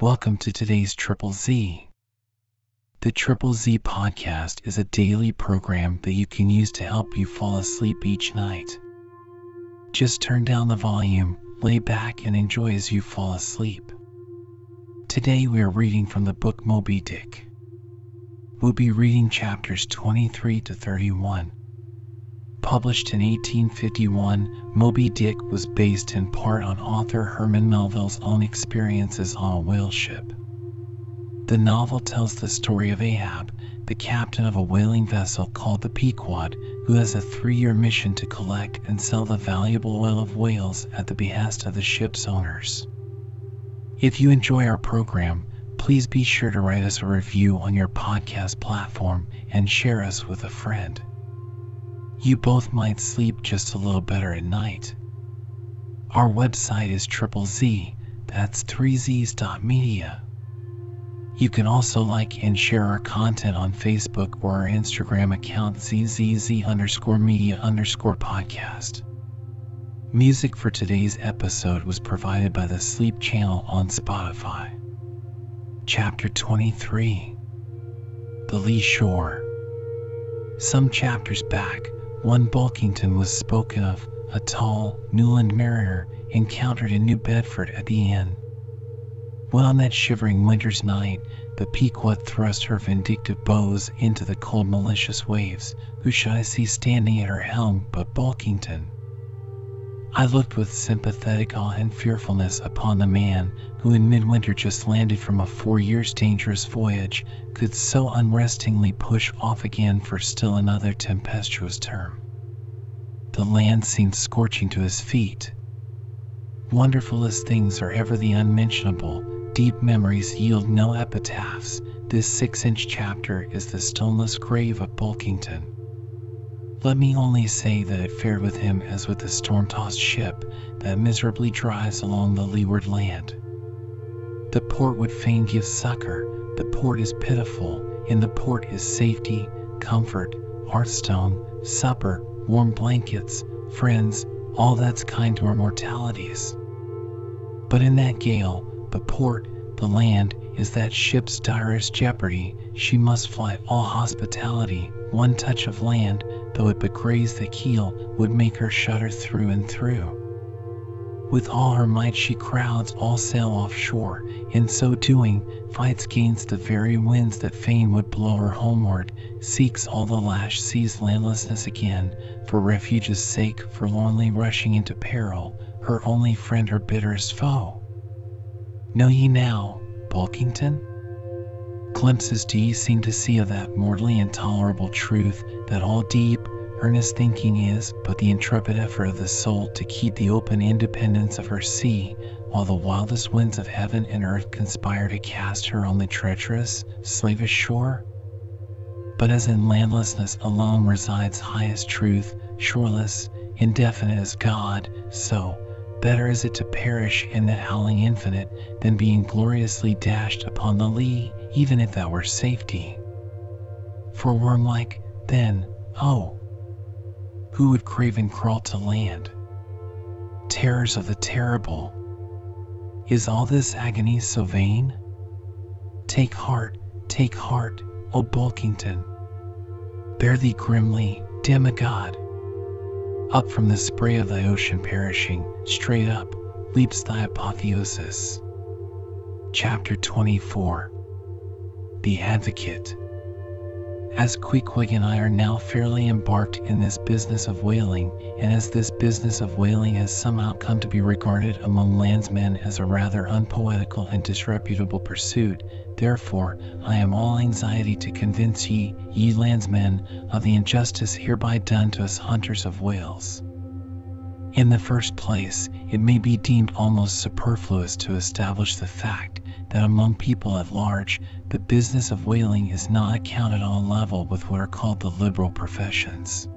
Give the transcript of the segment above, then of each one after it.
Welcome to today's Triple Z. The Triple Z podcast is a daily program that you can use to help you fall asleep each night. Just turn down the volume, lay back, and enjoy as you fall asleep. Today we are reading from the book Moby Dick. We'll be reading chapters 23 to 31. Published in 1851, Moby Dick was based in part on author Herman Melville's own experiences on a whale ship. The novel tells the story of Ahab, the captain of a whaling vessel called the Pequod, who has a three year mission to collect and sell the valuable oil of whales at the behest of the ship's owners. If you enjoy our program, please be sure to write us a review on your podcast platform and share us with a friend. You both might sleep just a little better at night. Our website is triple Z, that's 3z's.media. You can also like and share our content on Facebook or our Instagram account zzz underscore media underscore podcast. Music for today's episode was provided by the Sleep Channel on Spotify. Chapter 23 The Lee Shore. Some chapters back, one Bulkington was spoken of, a tall Newland mariner encountered in New Bedford at the inn. When on that shivering winter's night the Pequod thrust her vindictive bows into the cold malicious waves, who should I see standing at her helm but Bulkington? I looked with sympathetic awe and fearfulness upon the man who in midwinter just landed from a four years dangerous voyage could so unrestingly push off again for still another tempestuous term. The land seemed scorching to his feet. Wonderful as things are ever the unmentionable, deep memories yield no epitaphs. This six inch chapter is the stoneless grave of Bulkington. Let me only say that it fared with him as with the storm tossed ship that miserably drives along the leeward land. The port would fain give succor, the port is pitiful, in the port is safety, comfort, hearthstone, supper, warm blankets, friends, all that's kind to our mortalities. But in that gale, the port, the land, is that ship's direst jeopardy. She must fly all hospitality. One touch of land, though it but graze the keel, would make her shudder through and through. With all her might she crowds all sail offshore, in so doing, fights against the very winds that fain would blow her homeward, seeks all the lash sea's landlessness again, for refuge's sake, forlornly rushing into peril, her only friend her bitterest foe. Know ye now, Bulkington? Glimpses do ye seem to see of that mortally intolerable truth that all deep, earnest thinking is but the intrepid effort of the soul to keep the open independence of her sea, while the wildest winds of heaven and earth conspire to cast her on the treacherous, slavish shore? But as in landlessness alone resides highest truth, shoreless, indefinite as God, so, Better is it to perish in that howling infinite than being gloriously dashed upon the lee, even if that were safety. For worm like, then, oh, who would crave and crawl to land? Terrors of the terrible. Is all this agony so vain? Take heart, take heart, O Bulkington. Bear thee grimly, demigod. Up from the spray of the ocean perishing, straight up, leaps thy apotheosis. Chapter 24 The Advocate as Queequeg and I are now fairly embarked in this business of whaling, and as this business of whaling has somehow come to be regarded among landsmen as a rather unpoetical and disreputable pursuit, therefore I am all anxiety to convince ye, ye landsmen, of the injustice hereby done to us hunters of whales. In the first place, it may be deemed almost superfluous to establish the fact that among people at large, the business of whaling is not accounted on a level with what are called the liberal professions.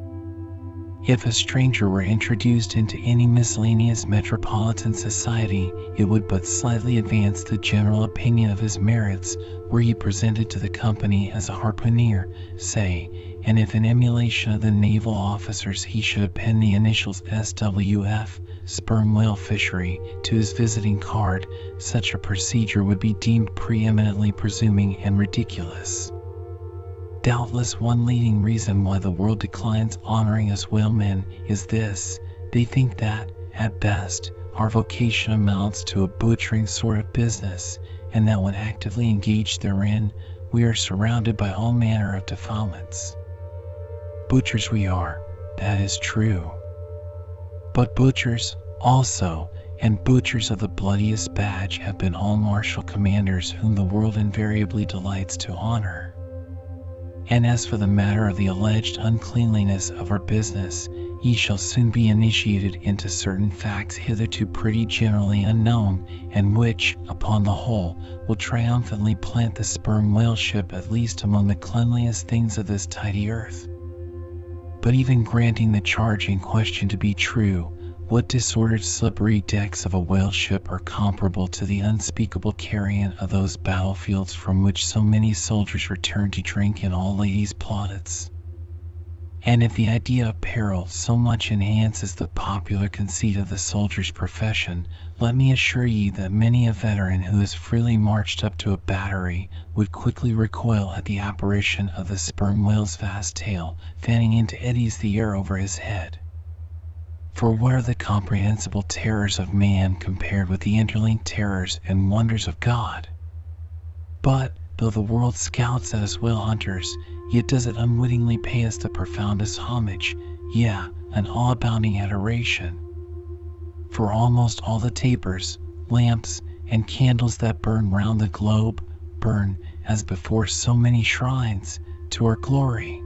If a stranger were introduced into any miscellaneous metropolitan society, it would but slightly advance the general opinion of his merits were he presented to the company as a harpooner, say, and if in emulation of the naval officers he should append the initials SWF, sperm whale fishery to his visiting card, such a procedure would be deemed preeminently presuming and ridiculous. Doubtless one leading reason why the world declines honoring us whalemen is this they think that, at best, our vocation amounts to a butchering sort of business, and that when actively engaged therein, we are surrounded by all manner of defilements. Butchers we are, that is true. But butchers, also, and butchers of the bloodiest badge have been all martial commanders whom the world invariably delights to honor. And as for the matter of the alleged uncleanliness of our business, ye shall soon be initiated into certain facts hitherto pretty generally unknown, and which, upon the whole, will triumphantly plant the sperm whale ship at least among the cleanliest things of this tidy earth. But even granting the charge in question to be true, what disordered slippery decks of a whale ship are comparable to the unspeakable carrion of those battlefields from which so many soldiers return to drink in all ladies' plaudits? And if the idea of peril so much enhances the popular conceit of the soldier's profession, let me assure ye that many a veteran who has freely marched up to a battery would quickly recoil at the apparition of the sperm whale's vast tail fanning into eddies the air over his head. For what are the comprehensible terrors of man compared with the interlinked terrors and wonders of God? But, though the world scouts at us whale hunters, yet does it unwittingly pay us the profoundest homage, yea, an awe-abounding adoration. For almost all the tapers, lamps, and candles that burn round the globe, burn, as before so many shrines, to our glory.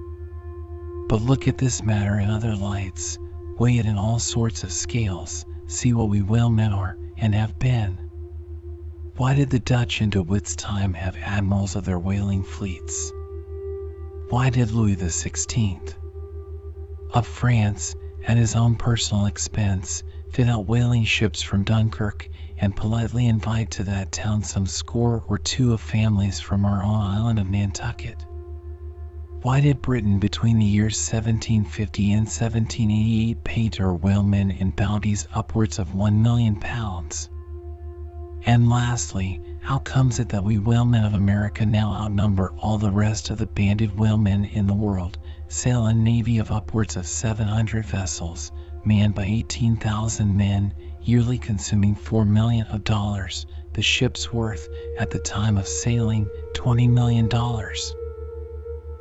But look at this matter in other lights weigh it in all sorts of scales, see what we whalemen are and have been. Why did the Dutch in De Witt's time have admirals of their whaling fleets? Why did Louis XVI of France, at his own personal expense, fit out whaling ships from Dunkirk and politely invite to that town some score or two of families from our own island of Nantucket? Why did Britain between the years 1750 and 1788 pay to her whalemen in bounties upwards of one million pounds? And lastly, how comes it that we whalemen of America now outnumber all the rest of the banded whalemen in the world, sail a navy of upwards of 700 vessels, manned by 18,000 men, yearly consuming 4 million of dollars, the ship's worth, at the time of sailing, 20 million dollars?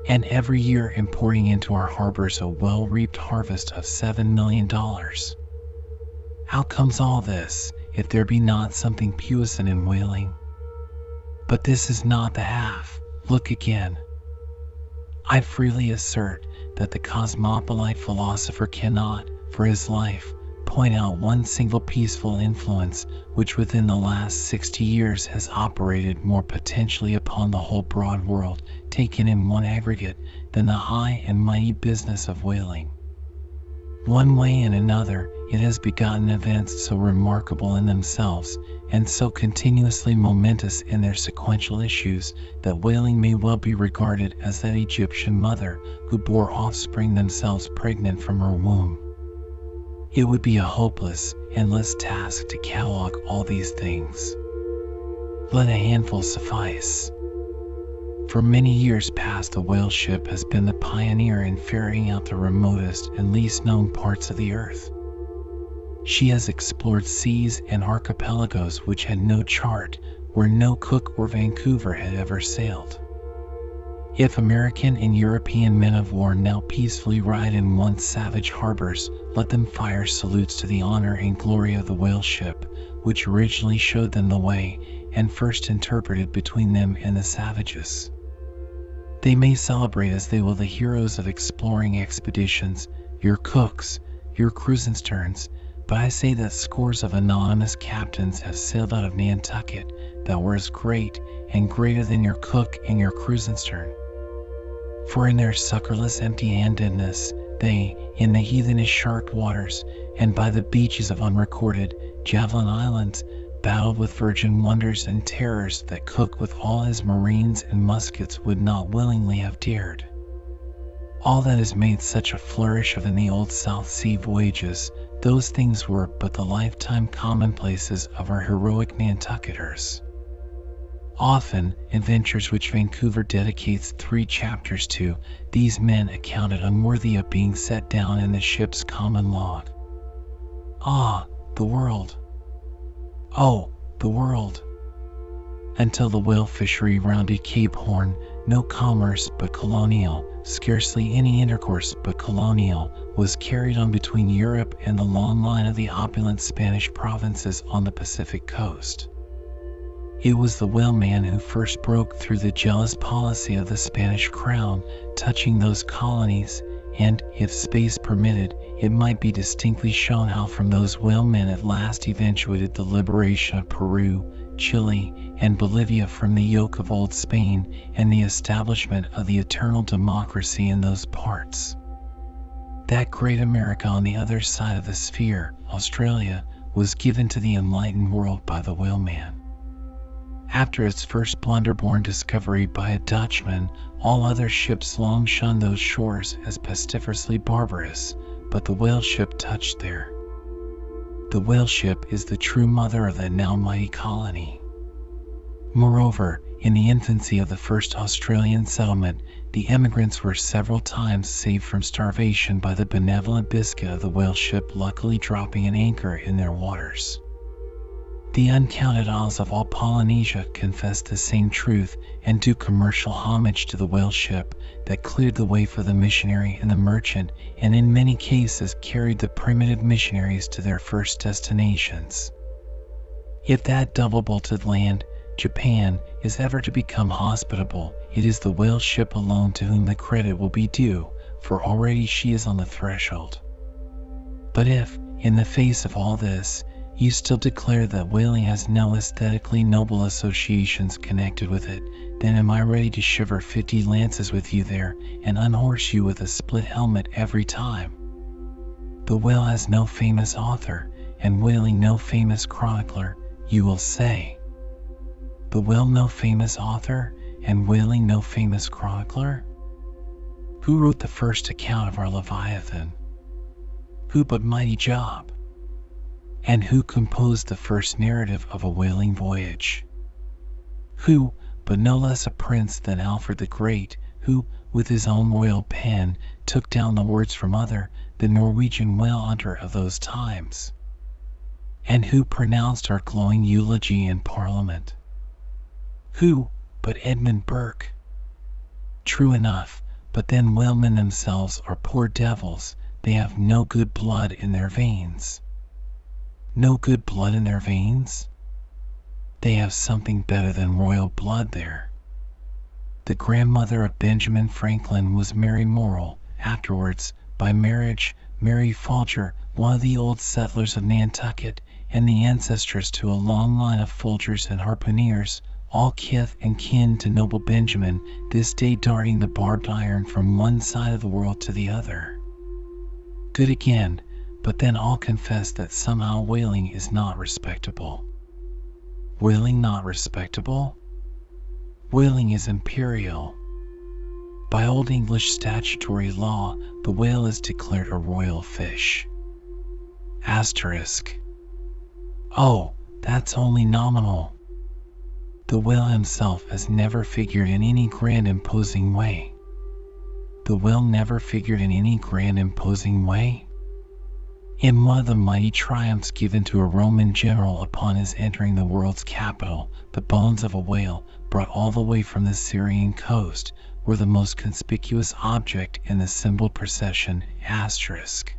and every year importing into our harbors a well reaped harvest of $7 million. How comes all this, if there be not something puissant in whaling? But this is not the half. Look again. I freely assert that the cosmopolite philosopher cannot, for his life, point out one single peaceful influence which within the last 60 years has operated more potentially upon the whole broad world, taken in one aggregate, than the high and mighty business of whaling. One way and another, it has begotten events so remarkable in themselves, and so continuously momentous in their sequential issues, that whaling may well be regarded as that Egyptian mother who bore offspring themselves pregnant from her womb. It would be a hopeless, endless task to catalog all these things. Let a handful suffice. For many years past, the whale ship has been the pioneer in ferrying out the remotest and least known parts of the earth. She has explored seas and archipelagos which had no chart, where no Cook or Vancouver had ever sailed. If American and European men of war now peacefully ride in once savage harbors, let them fire salutes to the honor and glory of the whale ship, which originally showed them the way, and first interpreted between them and the savages. They may celebrate as they will the heroes of exploring expeditions, your cooks, your Krusensterns, but I say that scores of anonymous captains have sailed out of Nantucket that were as great and greater than your cook and your Krusenstern. For in their succorless empty handedness, they, in the heathenish shark waters, and by the beaches of unrecorded Javelin Islands, battled with virgin wonders and terrors that Cook with all his marines and muskets would not willingly have dared. All that has made such a flourish of in the old South Sea voyages those things were but the lifetime commonplaces of our heroic Nantucketers. Often, adventures which Vancouver dedicates three chapters to, these men accounted unworthy of being set down in the ship's common log. Ah, the world! Oh, the world! Until the whale fishery rounded Cape Horn, no commerce but colonial, scarcely any intercourse but colonial, was carried on between Europe and the long line of the opulent Spanish provinces on the Pacific coast. It was the whaleman who first broke through the jealous policy of the Spanish crown touching those colonies, and, if space permitted, it might be distinctly shown how from those whalemen at last eventuated the liberation of Peru, Chile, and Bolivia from the yoke of old Spain and the establishment of the eternal democracy in those parts. That great America on the other side of the sphere, Australia, was given to the enlightened world by the whaleman. After its first blunder-born discovery by a Dutchman, all other ships long shunned those shores as pestiferously barbarous, but the whale ship touched there. The whale ship is the true mother of that now mighty colony. Moreover, in the infancy of the first Australian settlement, the emigrants were several times saved from starvation by the benevolent biscuit of the whale ship luckily dropping an anchor in their waters. The uncounted isles of all Polynesia confess the same truth and do commercial homage to the whale ship that cleared the way for the missionary and the merchant and in many cases carried the primitive missionaries to their first destinations. Yet that double-bolted land, Japan, is ever to become hospitable, it is the whale ship alone to whom the credit will be due, for already she is on the threshold. But if, in the face of all this, you still declare that whaling has no aesthetically noble associations connected with it, then am I ready to shiver fifty lances with you there and unhorse you with a split helmet every time. The whale has no famous author, and whaling no famous chronicler, you will say. The whale no famous author, and whaling no famous chronicler? Who wrote the first account of our Leviathan? Who but mighty Job? and who composed the first narrative of a whaling voyage. Who, but no less a prince than Alfred the Great, who, with his own royal pen, took down the words from Other, the Norwegian whale hunter of those times, and who pronounced our glowing eulogy in Parliament. Who, but Edmund Burke? True enough, but then whalemen themselves are poor devils, they have no good blood in their veins no good blood in their veins? They have something better than royal blood there. The grandmother of Benjamin Franklin was Mary Morrel, afterwards, by marriage, Mary Folger, one of the old settlers of Nantucket, and the ancestress to a long line of Folgers and harpooneers, all kith and kin to noble Benjamin, this day darting the barbed iron from one side of the world to the other. Good again, but then all confess that somehow whaling is not respectable. Whaling not respectable? Whaling is imperial. By Old English statutory law, the whale is declared a royal fish. Asterisk. Oh, that's only nominal. The will himself has never figured in any grand imposing way. The will never figured in any grand imposing way? In one of the mighty triumphs given to a Roman general upon his entering the world's capital, the bones of a whale, brought all the way from the Syrian coast, were the most conspicuous object in the symbol procession asterisk.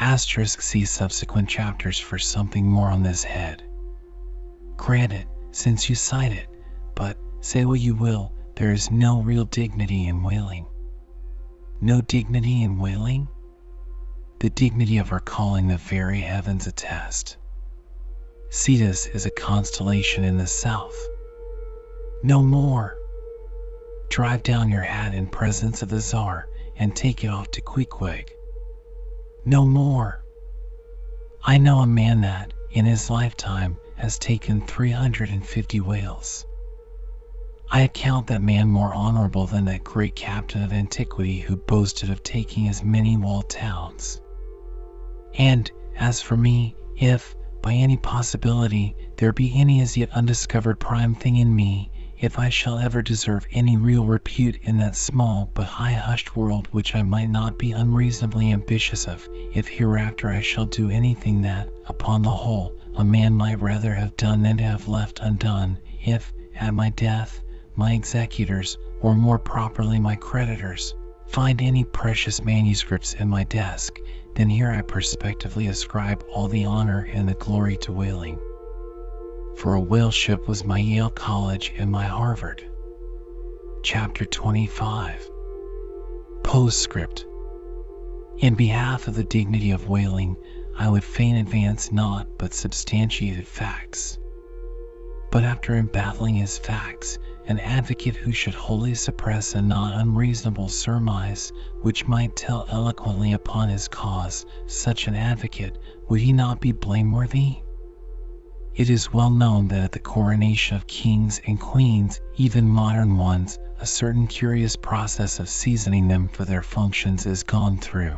Asterisk see subsequent chapters for something more on this head. Granted, since you cite it, but, say what you will, there is no real dignity in whaling. No dignity in whaling? the dignity of our calling the very heavens attest. Cetus is a constellation in the south. No more. Drive down your hat in presence of the Tsar and take it off to Queequeg. No more. I know a man that, in his lifetime, has taken 350 whales. I account that man more honorable than that great captain of antiquity who boasted of taking as many walled towns. And, as for me, if, by any possibility, there be any as yet undiscovered prime thing in me, if I shall ever deserve any real repute in that small but high hushed world which I might not be unreasonably ambitious of, if hereafter I shall do anything that, upon the whole, a man might rather have done than have left undone, if, at my death, my executors, or more properly my creditors, find any precious manuscripts in my desk, then here I prospectively ascribe all the honor and the glory to whaling for a whaleship was my Yale College and my Harvard. Chapter 25 Postscript. In behalf of the dignity of whaling, I would fain advance not but substantiated facts. But after embattling his facts, an advocate who should wholly suppress a not unreasonable surmise which might tell eloquently upon his cause, such an advocate, would he not be blameworthy? It is well known that at the coronation of kings and queens, even modern ones, a certain curious process of seasoning them for their functions is gone through.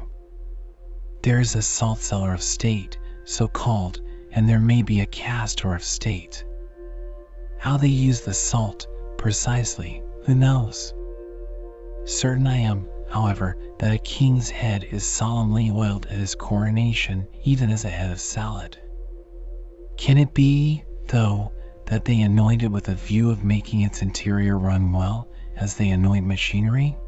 There is a salt cellar of state, so called, and there may be a castor of state. How they use the salt, precisely, who knows? Certain I am, however, that a king's head is solemnly oiled at his coronation, even as a head of salad. Can it be, though, that they anoint it with a view of making its interior run well, as they anoint machinery?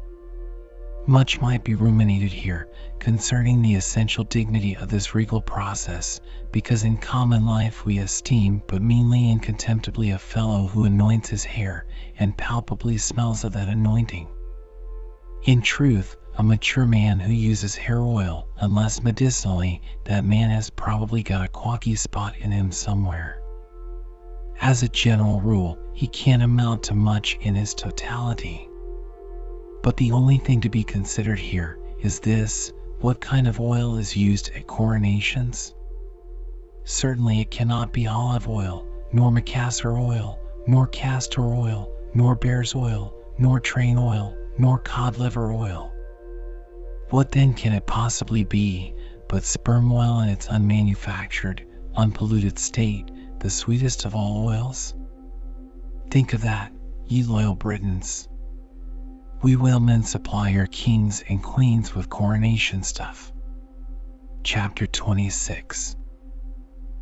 Much might be ruminated here concerning the essential dignity of this regal process, because in common life we esteem but meanly and contemptibly a fellow who anoints his hair and palpably smells of that anointing. In truth, a mature man who uses hair oil, unless medicinally, that man has probably got a quacky spot in him somewhere. As a general rule, he can't amount to much in his totality. But the only thing to be considered here is this what kind of oil is used at coronations? Certainly it cannot be olive oil, nor macassar oil, nor castor oil, nor bear's oil, nor train oil, nor cod liver oil. What then can it possibly be but sperm oil in its unmanufactured, unpolluted state, the sweetest of all oils? Think of that, ye loyal Britons. We whalemen supply your kings and queens with coronation stuff. Chapter 26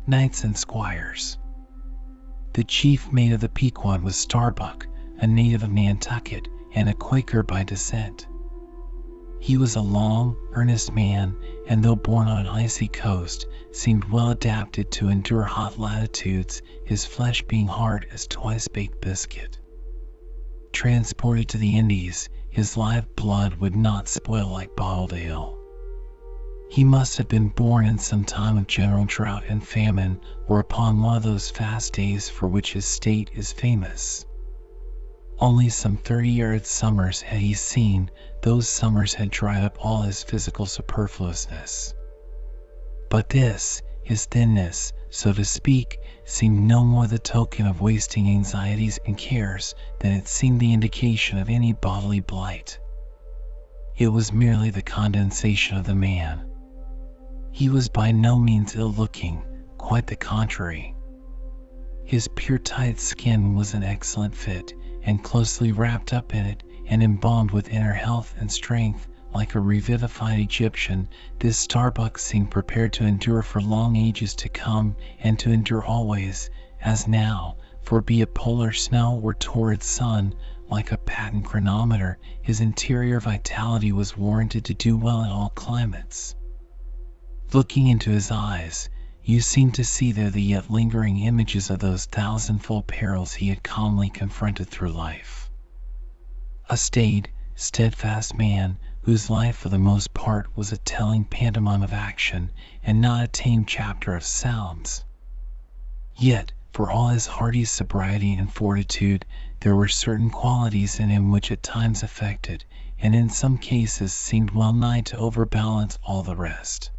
Knights and Squires The chief mate of the Pequod was Starbuck, a native of Nantucket and a Quaker by descent. He was a long, earnest man, and though born on an icy coast, seemed well adapted to endure hot latitudes, his flesh being hard as twice baked biscuit. Transported to the Indies, his live blood would not spoil like bottled ale. He must have been born in some time of general drought and famine, or upon one of those fast days for which his state is famous. Only some thirty arid summers had he seen, those summers had dried up all his physical superfluousness. But this, his thinness, so to speak, seemed no more the token of wasting anxieties and cares than it seemed the indication of any bodily blight. It was merely the condensation of the man. He was by no means ill looking, quite the contrary. His pure tight skin was an excellent fit, and closely wrapped up in it and embalmed with inner health and strength, like a revivified Egyptian, this Starbuck seemed prepared to endure for long ages to come, and to endure always, as now, for be it polar snow or torrid sun, like a patent chronometer, his interior vitality was warranted to do well in all climates. Looking into his eyes, you seemed to see there the yet lingering images of those thousandfold perils he had calmly confronted through life. A staid, steadfast man, whose life for the most part was a telling pantomime of action, and not a tame chapter of sounds. Yet, for all his hardy sobriety and fortitude, there were certain qualities in him which at times affected, and in some cases seemed well nigh to overbalance all the rest.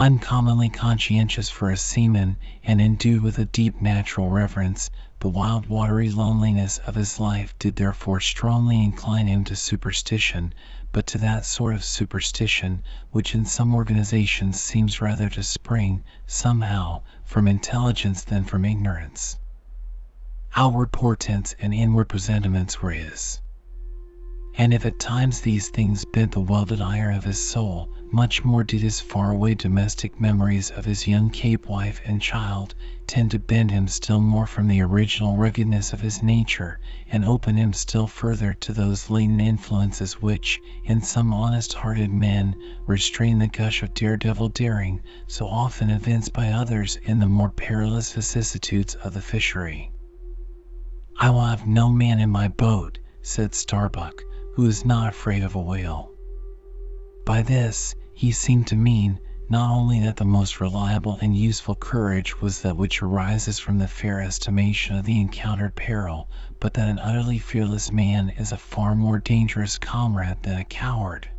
Uncommonly conscientious for a seaman, and endued with a deep natural reverence, the wild watery loneliness of his life did therefore strongly incline him to superstition, but to that sort of superstition which in some organizations seems rather to spring, somehow, from intelligence than from ignorance. Outward portents and inward presentiments were his. And if at times these things bent the welded iron of his soul, much more did his far-away domestic memories of his young Cape wife and child tend to bend him still more from the original ruggedness of his nature, and open him still further to those latent influences which, in some honest-hearted men, restrain the gush of daredevil daring so often evinced by others in the more perilous vicissitudes of the fishery. "I will have no man in my boat," said Starbuck, "who is not afraid of a whale." By this he seemed to mean, not only that the most reliable and useful courage was that which arises from the fair estimation of the encountered peril, but that an utterly fearless man is a far more dangerous comrade than a coward.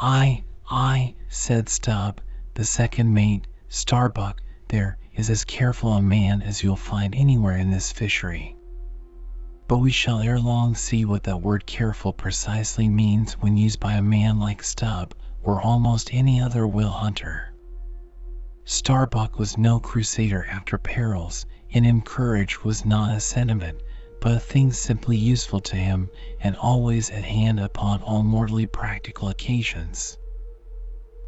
"Aye, aye," said Stubb, the second mate, "Starbuck, there is as careful a man as you'll find anywhere in this fishery." But we shall ere long see what that word careful precisely means when used by a man like Stubb, or almost any other whale hunter. Starbuck was no crusader after perils; in him courage was not a sentiment, but a thing simply useful to him, and always at hand upon all mortally practical occasions.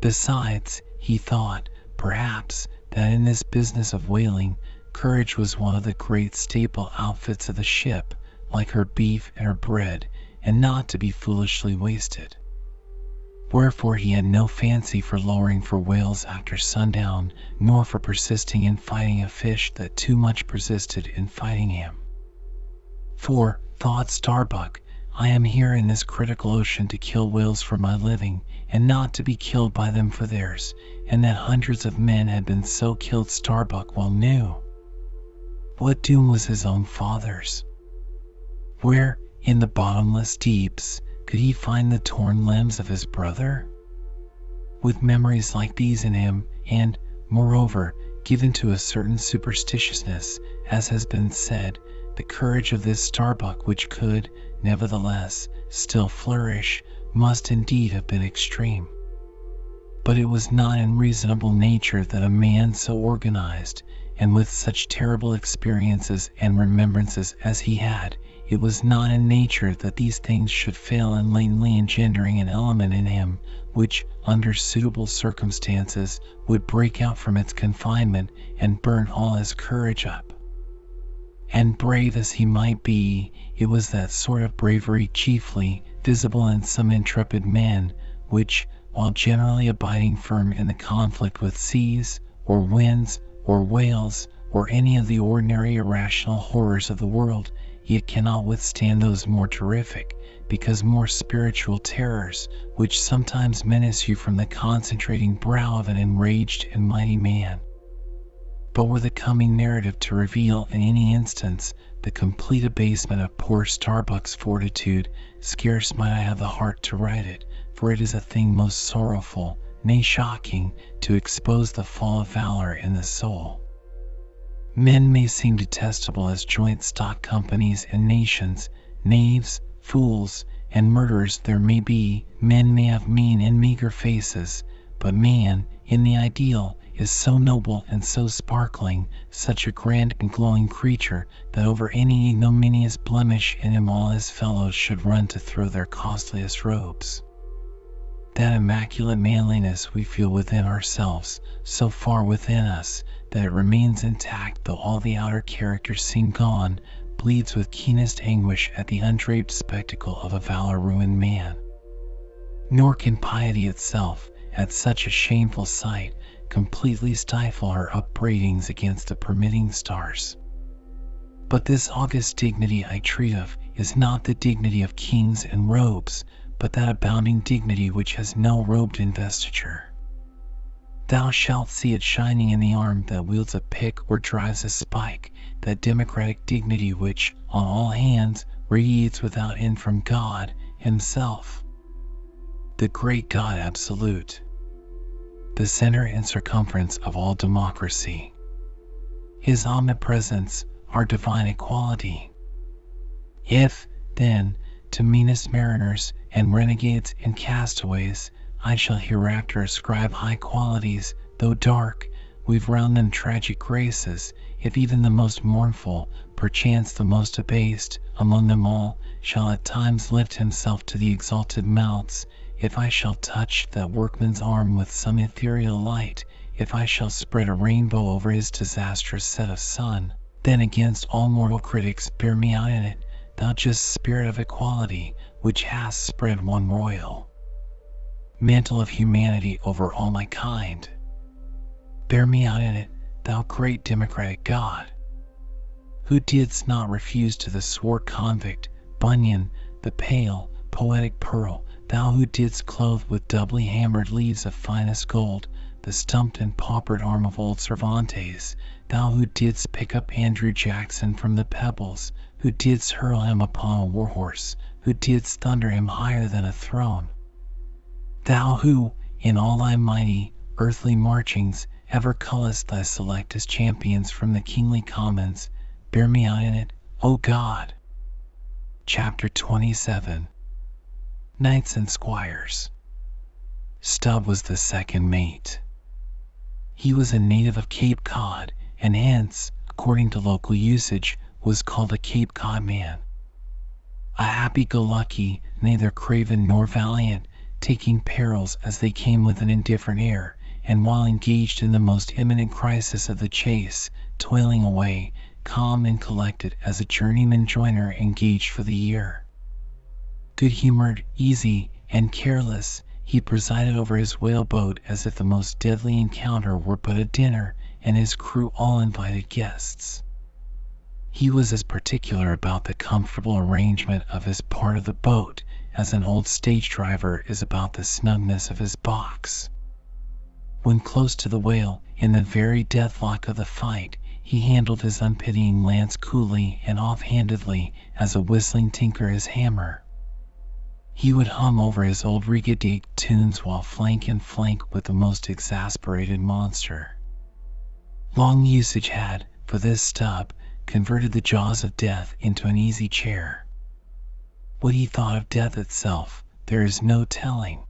Besides, he thought, perhaps, that in this business of whaling, courage was one of the great staple outfits of the ship like her beef and her bread, and not to be foolishly wasted. Wherefore he had no fancy for lowering for whales after sundown, nor for persisting in fighting a fish that too much persisted in fighting him. For, thought Starbuck, I am here in this critical ocean to kill whales for my living, and not to be killed by them for theirs, and that hundreds of men had been so killed Starbuck well knew. What doom was his own father's? Where, in the bottomless deeps, could he find the torn limbs of his brother? With memories like these in him, and, moreover, given to a certain superstitiousness, as has been said, the courage of this Starbuck which could, nevertheless, still flourish, must indeed have been extreme. But it was not in reasonable nature that a man so organized, and with such terrible experiences and remembrances as he had, it was not in nature that these things should fail in latently engendering an element in him which, under suitable circumstances, would break out from its confinement and burn all his courage up. And brave as he might be, it was that sort of bravery chiefly visible in some intrepid men, which, while generally abiding firm in the conflict with seas, or winds, or whales, or any of the ordinary irrational horrors of the world, yet cannot withstand those more terrific, because more spiritual terrors, which sometimes menace you from the concentrating brow of an enraged and mighty man. But were the coming narrative to reveal in any instance the complete abasement of poor Starbuck's fortitude, scarce might I have the heart to write it, for it is a thing most sorrowful, nay shocking, to expose the fall of valor in the soul. Men may seem detestable as joint stock companies and nations, knaves, fools, and murderers there may be, men may have mean and meager faces, but man, in the ideal, is so noble and so sparkling, such a grand and glowing creature, that over any ignominious blemish in him all his fellows should run to throw their costliest robes. That immaculate manliness we feel within ourselves, so far within us, that it remains intact though all the outer characters seem gone, bleeds with keenest anguish at the undraped spectacle of a valor-ruined man. Nor can piety itself, at such a shameful sight, completely stifle her upbraidings against the permitting stars. But this august dignity I treat of is not the dignity of kings and robes, but that abounding dignity which has no robed investiture. Thou shalt see it shining in the arm that wields a pick or drives a spike, that democratic dignity which, on all hands, radiates without end from God Himself, the great God absolute. the center and circumference of all democracy. His omnipresence, our divine equality. If, then, to meanest mariners and renegades and castaways, I shall hereafter ascribe high qualities, though dark, weave round them tragic graces, if even the most mournful, perchance the most abased, among them all, shall at times lift himself to the exalted mounts, if I shall touch that workman's arm with some ethereal light, if I shall spread a rainbow over his disastrous set of sun, then against all mortal critics bear me out in it, thou just spirit of equality, which hast spread one royal mantle of humanity over all my kind. Bear me out in it, thou great democratic God, who didst not refuse to the swart convict, Bunyan, the pale, poetic pearl, thou who didst clothe with doubly hammered leaves of finest gold the stumped and paupered arm of old Cervantes, thou who didst pick up Andrew Jackson from the pebbles, who didst hurl him upon a war horse, who didst thunder him higher than a throne. Thou who, in all thy mighty, earthly marchings, ever callest thy selectest champions from the kingly commons, bear me out in it, O God! Chapter 27 Knights and Squires Stubb was the second mate. He was a native of Cape Cod, and hence, according to local usage, was called a Cape Cod man. A happy-go-lucky, neither craven nor valiant, taking perils as they came with an indifferent air, and while engaged in the most imminent crisis of the chase, toiling away, calm and collected as a journeyman joiner engaged for the year. Good humored, easy, and careless, he presided over his whaleboat as if the most deadly encounter were but a dinner, and his crew all invited guests. He was as particular about the comfortable arrangement of his part of the boat as an old stage driver is about the snugness of his box. When close to the whale, in the very deathlock of the fight, he handled his unpitying lance coolly and off-handedly as a whistling tinker his hammer. He would hum over his old rigadig tunes while flank and flank with the most exasperated monster. Long usage had, for this Stubb, converted the jaws of death into an easy chair. What he thought of death itself, there is no telling.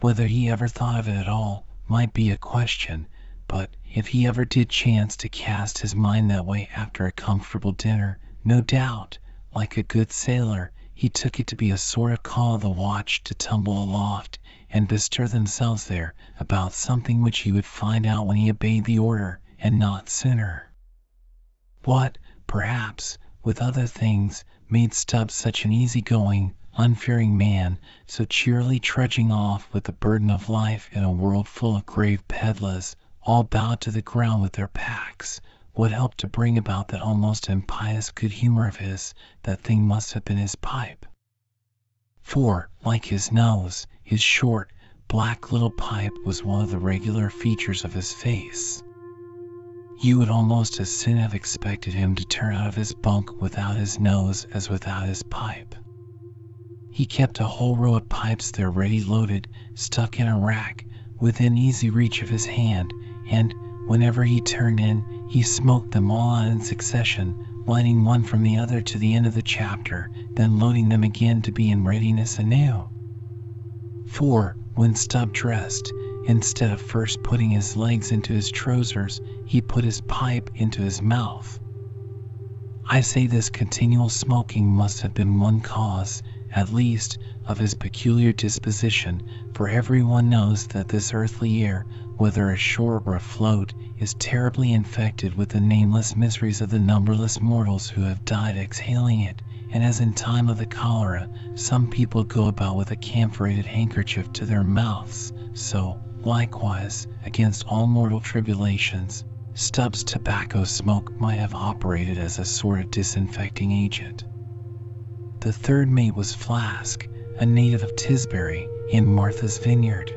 Whether he ever thought of it at all might be a question, but if he ever did chance to cast his mind that way after a comfortable dinner, no doubt, like a good sailor, he took it to be a sort of call of the watch to tumble aloft and bestir themselves there about something which he would find out when he obeyed the order, and not sooner. What, perhaps, with other things, made Stubbs such an easy-going, unfearing man, so cheerily trudging off with the burden of life in a world full of grave peddlers, all bowed to the ground with their packs, what helped to bring about that almost impious good humor of his, that thing must have been his pipe. For, like his nose, his short, black little pipe was one of the regular features of his face. You would almost as soon have expected him to turn out of his bunk without his nose as without his pipe. He kept a whole row of pipes there ready loaded, stuck in a rack, within easy reach of his hand, and, whenever he turned in, he smoked them all in succession, lighting one from the other to the end of the chapter, then loading them again to be in readiness anew. For, when Stubb dressed, instead of first putting his legs into his trousers, he put his pipe into his mouth. I say this continual smoking must have been one cause, at least, of his peculiar disposition, for everyone knows that this earthly air, whether ashore or afloat, is terribly infected with the nameless miseries of the numberless mortals who have died exhaling it, and as in time of the cholera some people go about with a camphorated handkerchief to their mouths, so, likewise, against all mortal tribulations, Stubbs' tobacco smoke might have operated as a sort of disinfecting agent. The third mate was Flask, a native of Tisbury, in Martha's Vineyard.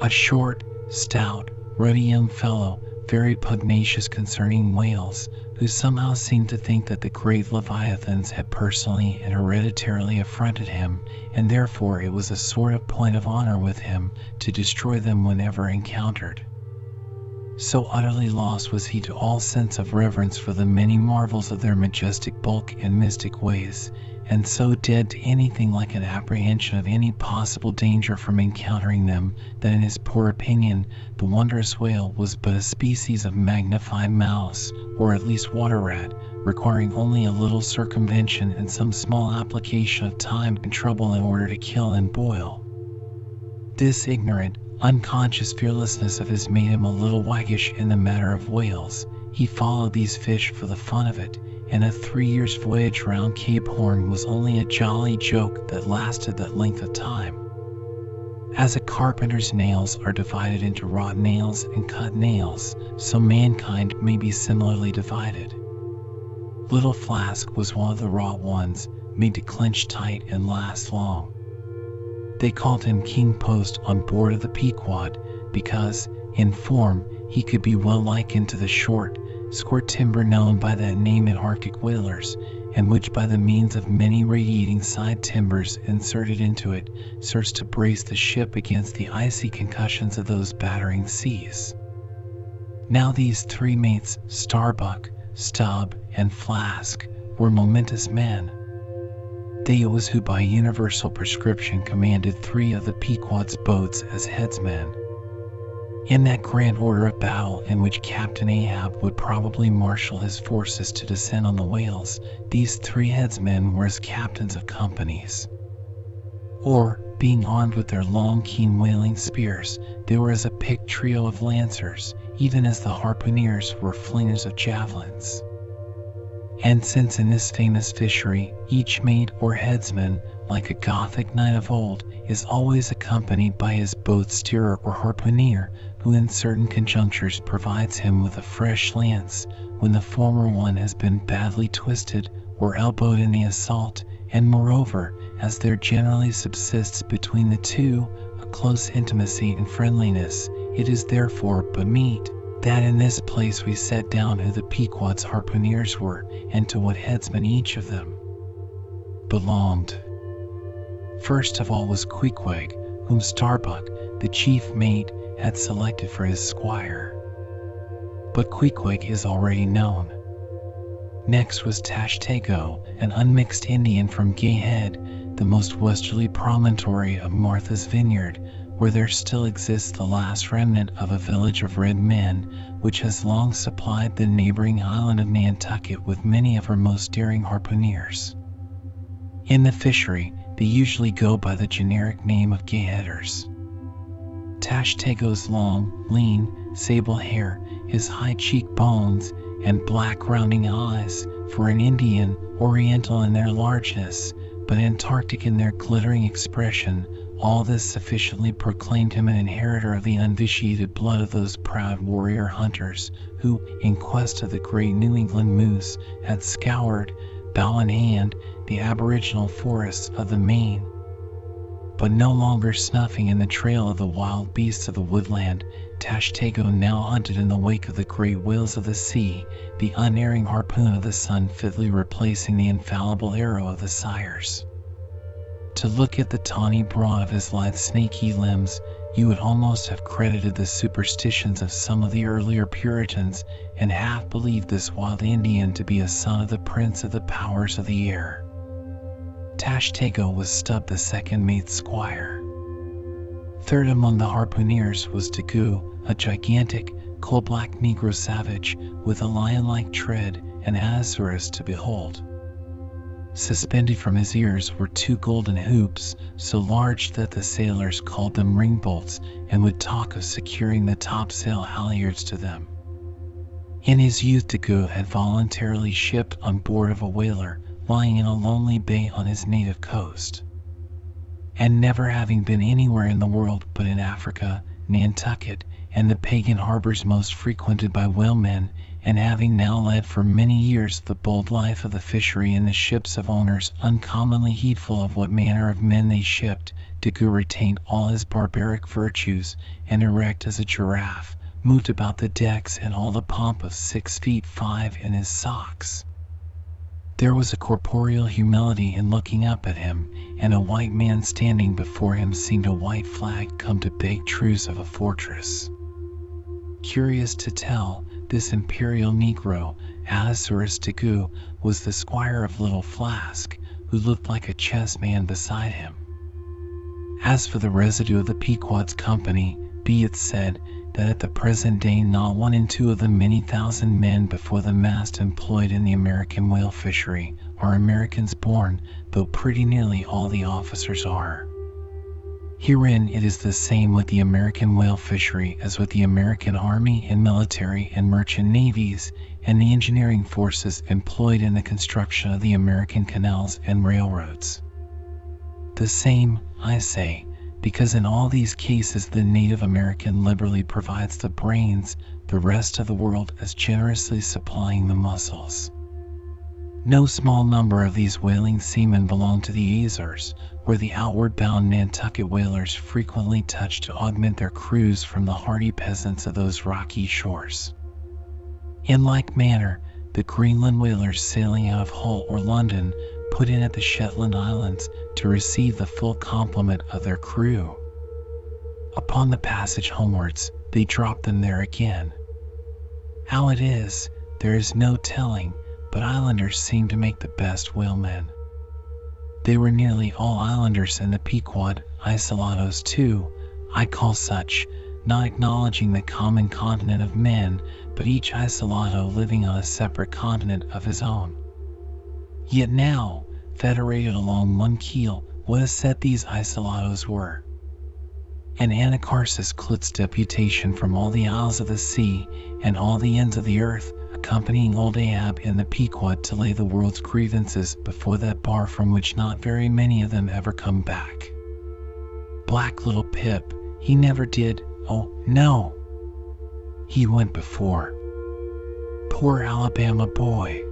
A short, stout, ruddy young fellow, very pugnacious concerning whales, who somehow seemed to think that the great leviathans had personally and hereditarily affronted him, and therefore it was a sort of point of honor with him to destroy them whenever encountered. So utterly lost was he to all sense of reverence for the many marvels of their majestic bulk and mystic ways, and so dead to anything like an apprehension of any possible danger from encountering them, that in his poor opinion the wondrous whale was but a species of magnified mouse, or at least water rat, requiring only a little circumvention and some small application of time and trouble in order to kill and boil. This ignorant, unconscious fearlessness of his made him a little waggish in the matter of whales. He followed these fish for the fun of it, and a three years' voyage round Cape Horn was only a jolly joke that lasted that length of time. As a carpenter's nails are divided into wrought nails and cut nails, so mankind may be similarly divided. Little Flask was one of the wrought ones, made to clench tight and last long. They called him King Post on board of the Pequod because, in form, he could be well likened to the short, square timber known by that name in Arctic whalers, and which by the means of many radiating side timbers inserted into it serves to brace the ship against the icy concussions of those battering seas. Now these three mates, Starbuck, Stubb, and Flask, were momentous men they who by universal prescription commanded three of the Pequod's boats as headsmen. In that grand order of battle in which Captain Ahab would probably marshal his forces to descend on the whales, these three headsmen were as captains of companies. Or, being armed with their long keen whaling spears, they were as a picked trio of lancers, even as the harpooneers were flingers of javelins. And since in this famous fishery each mate or headsman, like a Gothic knight of old, is always accompanied by his boat steerer or harpooneer, who in certain conjunctures provides him with a fresh lance when the former one has been badly twisted or elbowed in the assault, and moreover, as there generally subsists between the two a close intimacy and friendliness, it is therefore but meet that in this place we set down who the Pequod's harpooneers were and to what headsman each of them belonged. First of all was Queequeg, whom Starbuck, the chief mate, had selected for his squire. But Queequeg is already known. Next was Tashtego, an unmixed Indian from Gay Head, the most westerly promontory of Martha's Vineyard, where there still exists the last remnant of a village of red men, which has long supplied the neighboring island of Nantucket with many of her most daring harpooneers. In the fishery, they usually go by the generic name of gayheaders. Tashtego's long, lean, sable hair, his high cheekbones, and black rounding eyes, for an Indian, oriental in their largeness, but Antarctic in their glittering expression, all this sufficiently proclaimed him an inheritor of the unvitiated blood of those proud warrior hunters who, in quest of the great New England moose, had scoured, bow in hand, the aboriginal forests of the Main. But no longer snuffing in the trail of the wild beasts of the woodland, Tashtego now hunted in the wake of the great whales of the sea, the unerring harpoon of the son fitly replacing the infallible arrow of the sires. To look at the tawny brawn of his lithe snaky limbs, you would almost have credited the superstitions of some of the earlier Puritans, and half believed this wild Indian to be a son of the prince of the powers of the air. Tashtego was Stubb the second mate's squire. Third among the harpooneers was Daggoo, a gigantic, coal-black negro savage, with a lion-like tread and Ahasuerus to behold. Suspended from his ears were two golden hoops, so large that the sailors called them ring bolts and would talk of securing the topsail halyards to them. In his youth Daggoo had voluntarily shipped on board of a whaler lying in a lonely bay on his native coast. And never having been anywhere in the world but in Africa, Nantucket, and the pagan harbors most frequented by whalemen, and having now led for many years the bold life of the fishery in the ships of owners uncommonly heedful of what manner of men they shipped, Daggoo retained all his barbaric virtues, and erect as a giraffe, moved about the decks in all the pomp of six feet five in his socks. There was a corporeal humility in looking up at him, and a white man standing before him seemed a white flag come to beg truce of a fortress. Curious to tell, this imperial negro, Ahasuerus Daggoo, was the squire of Little Flask, who looked like a chess man beside him. As for the residue of the Pequod's company, be it said that at the present day not one in two of the many thousand men before the mast employed in the American whale fishery are Americans born, though pretty nearly all the officers are. Herein it is the same with the American whale fishery as with the American army and military and merchant navies and the engineering forces employed in the construction of the American canals and railroads. The same, I say, because in all these cases the native American liberally provides the brains, the rest of the world is generously supplying the muscles. No small number of these whaling seamen belonged to the Azores, where the outward bound Nantucket whalers frequently touched to augment their crews from the hardy peasants of those rocky shores. In like manner, the Greenland whalers sailing out of Hull or London put in at the Shetland Islands to receive the full complement of their crew. Upon the passage homewards, they dropped them there again. How it is, there is no telling, but islanders seem to make the best whalemen. They were nearly all islanders in the Pequod, isolados too, I call such, not acknowledging the common continent of men, but each isolado living on a separate continent of his own. Yet now, federated along one keel, what a set these isolados were. And Anacharsis Clootz deputation from all the isles of the sea and all the ends of the earth accompanying old Ahab and the Pequod to lay the world's grievances before that bar from which not very many of them ever come back. Black little Pip, he never did, oh, no! He went before. Poor Alabama boy!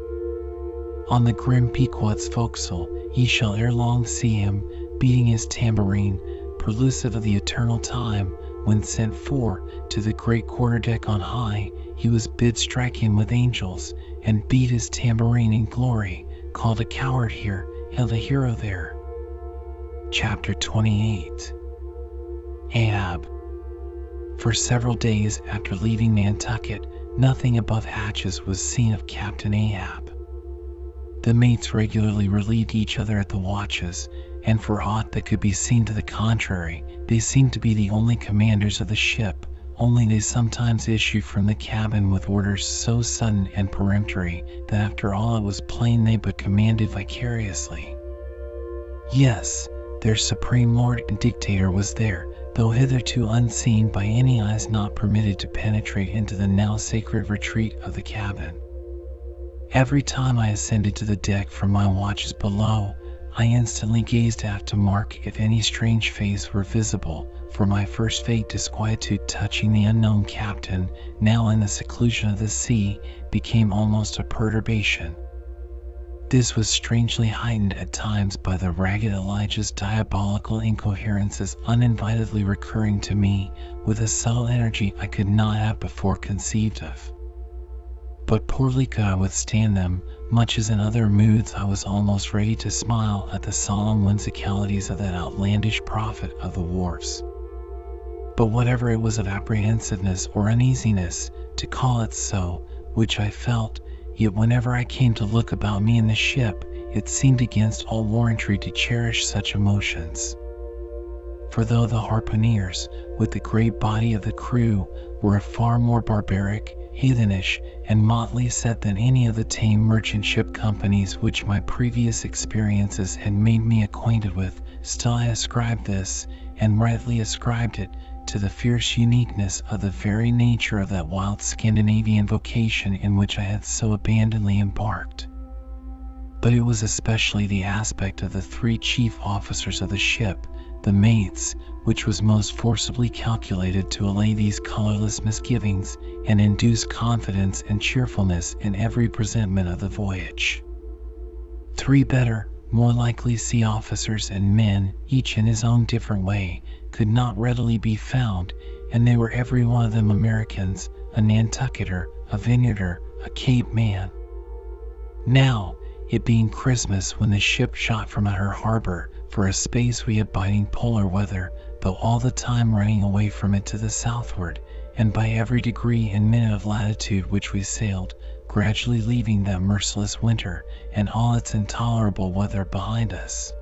On the grim Pequod's forecastle, ye shall ere long see him, beating his tambourine, prelusive of the eternal time when sent for to the great quarter deck on high he was bid strike him with angels, and beat his tambourine in glory, called a coward here, and a hero there. Chapter 28 Ahab For several days after leaving Nantucket, nothing above hatches was seen of Captain Ahab. The mates regularly relieved each other at the watches, and for aught that could be seen to the contrary, they seemed to be the only commanders of the ship, only they sometimes issue from the cabin with orders so sudden and peremptory that after all it was plain they but commanded vicariously. Yes, their supreme lord and dictator was there, though hitherto unseen by any eyes not permitted to penetrate into the now sacred retreat of the cabin. Every time I ascended to the deck from my watches below, I instantly gazed aft to mark if any strange face were visible, for my first faint disquietude touching the unknown captain, now in the seclusion of the sea, became almost a perturbation. This was strangely heightened at times by the ragged Elijah's diabolical incoherences uninvitedly recurring to me with a subtle energy I could not have before conceived of. But poorly could I withstand them, much as in other moods I was almost ready to smile at the solemn whimsicalities of that outlandish prophet of the wharves. But whatever it was of apprehensiveness or uneasiness, to call it so, which I felt, yet whenever I came to look about me in the ship, it seemed against all warrantry to cherish such emotions. For though the harpooneers, with the great body of the crew, were a far more barbaric, heathenish, and motley set than any of the tame merchant ship companies which my previous experiences had made me acquainted with, still I ascribed this, and rightly ascribed it, to the fierce uniqueness of the very nature of that wild Scandinavian vocation in which I had so abandonedly embarked. But it was especially the aspect of the three chief officers of the ship, the mates, which was most forcibly calculated to allay these colorless misgivings and induce confidence and cheerfulness in every presentment of the voyage. Three better, more likely sea officers and men, each in his own different way, could not readily be found, and they were every one of them Americans, a Nantucketer, a Vineyarder, a Cape man. Now, it being Christmas when the ship shot from out her harbor, for a space we had biting polar weather, though all the time running away from it to the southward, and by every degree and minute of latitude which we sailed, gradually leaving that merciless winter and all its intolerable weather behind us.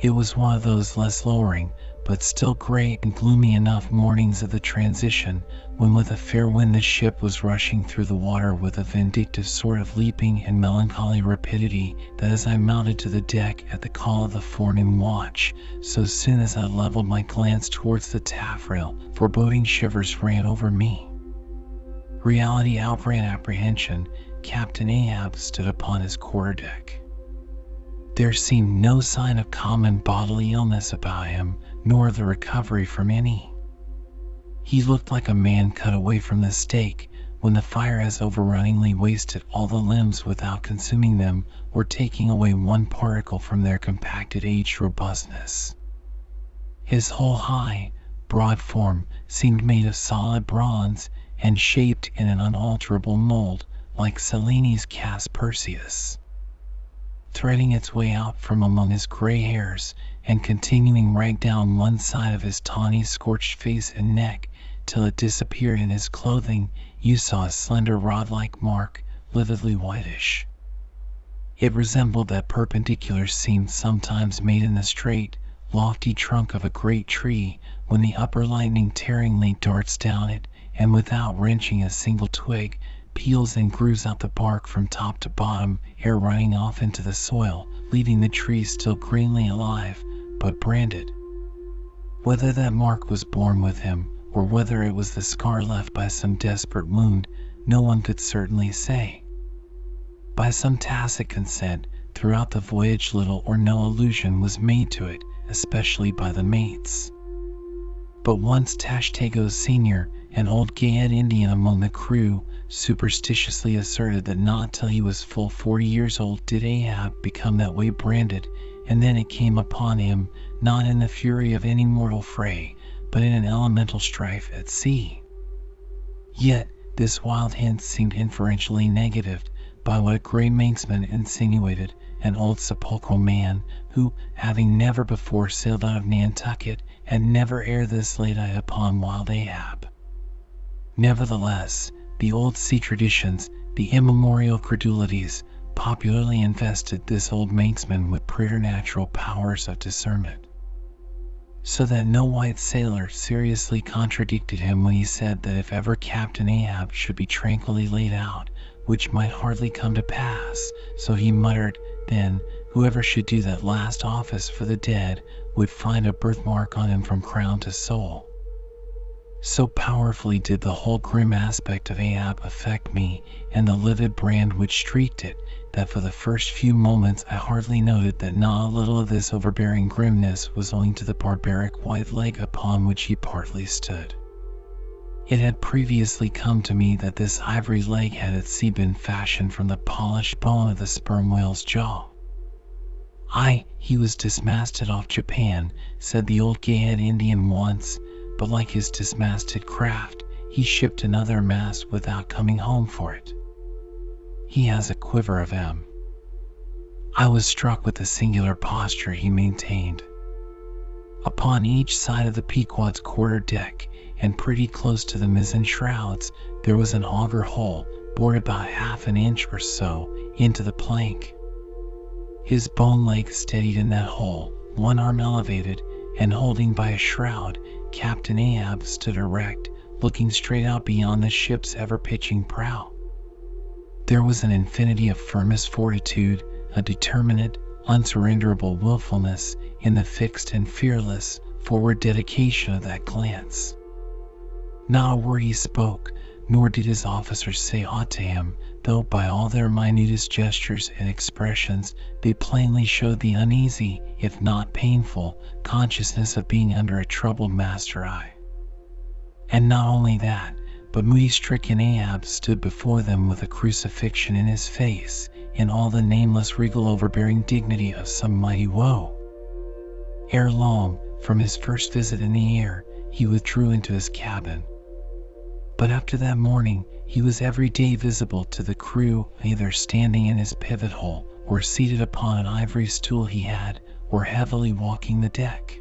It was one of those less lowering, but still gray and gloomy enough mornings of the transition, when with a fair wind the ship was rushing through the water with a vindictive sort of leaping and melancholy rapidity, that as I mounted to the deck at the call of the forenoon watch, so soon as I leveled my glance towards the taffrail, foreboding shivers ran over me. Reality outran apprehension. Captain Ahab stood upon his quarterdeck. There seemed no sign of common bodily illness about him, nor the recovery from any. He looked like a man cut away from the stake when the fire has overrunningly wasted all the limbs without consuming them or taking away one particle from their compacted aged robustness. His whole high, broad form seemed made of solid bronze and shaped in an unalterable mold like Cellini's cast Perseus threading its way out from among his gray hairs and continuing right down one side of his tawny scorched face and neck till it disappeared in his clothing, you saw a slender rod-like mark, lividly whitish. It resembled that perpendicular seam sometimes made in the straight, lofty trunk of a great tree when the upper lightning tearingly darts down it, and without wrenching a single twig, peels and grooves out the bark from top to bottom ere running off into the soil, leaving the tree still greenly alive, but branded. Whether that mark was born with him, or whether it was the scar left by some desperate wound, no one could certainly say. By some tacit consent, throughout the voyage little or no allusion was made to it, especially by the mates. But once Tashtego Sr., an old Gay Head Indian among the crew, superstitiously asserted that not till he was full forty years old did Ahab become that way branded, and then it came upon him, not in the fury of any mortal fray, but in an elemental strife at sea. Yet this wild hint seemed inferentially negatived by what gray Manxman insinuated, an old sepulchral man, who, having never before sailed out of Nantucket, had never ere this laid eye upon wild Ahab. Nevertheless, the old sea traditions, the immemorial credulities, popularly invested this old Manxman with preternatural powers of discernment. So that no white sailor seriously contradicted him when he said that if ever Captain Ahab should be tranquilly laid out, which might hardly come to pass, so he muttered, then whoever should do that last office for the dead would find a birthmark on him from crown to sole. So powerfully did the whole grim aspect of Ahab affect me, and the livid brand which streaked it, that for the first few moments I hardly noted that not a little of this overbearing grimness was owing to the barbaric white leg upon which he partly stood. It had previously come to me that this ivory leg had at sea been fashioned from the polished bone of the sperm whale's jaw. Aye, he was dismasted off Japan, said the old Gay Head Indian once, but like his dismasted craft, he shipped another mast without coming home for it. He has a quiver of M. I was struck with the singular posture he maintained. Upon each side of the Pequod's quarter deck, and pretty close to the mizzen shrouds, there was an auger hole bored about half an inch or so into the plank. His bone leg steadied in that hole, one arm elevated, and holding by a shroud, Captain Ahab stood erect, looking straight out beyond the ship's ever-pitching prow. There was an infinity of firmest fortitude, a determinate, unsurrenderable willfulness in the fixed and fearless, forward dedication of that glance. Not a word he spoke, nor did his officers say aught to him, though by all their minutest gestures and expressions they plainly showed the uneasy, if not painful, consciousness of being under a troubled master eye. And not only that, but moody stricken Ahab stood before them with a crucifixion in his face, in all the nameless regal overbearing dignity of some mighty woe. Ere long, from his first visit in the air, he withdrew into his cabin. But after that morning, he was every day visible to the crew, either standing in his pivot hole, or seated upon an ivory stool he had, or heavily walking the deck.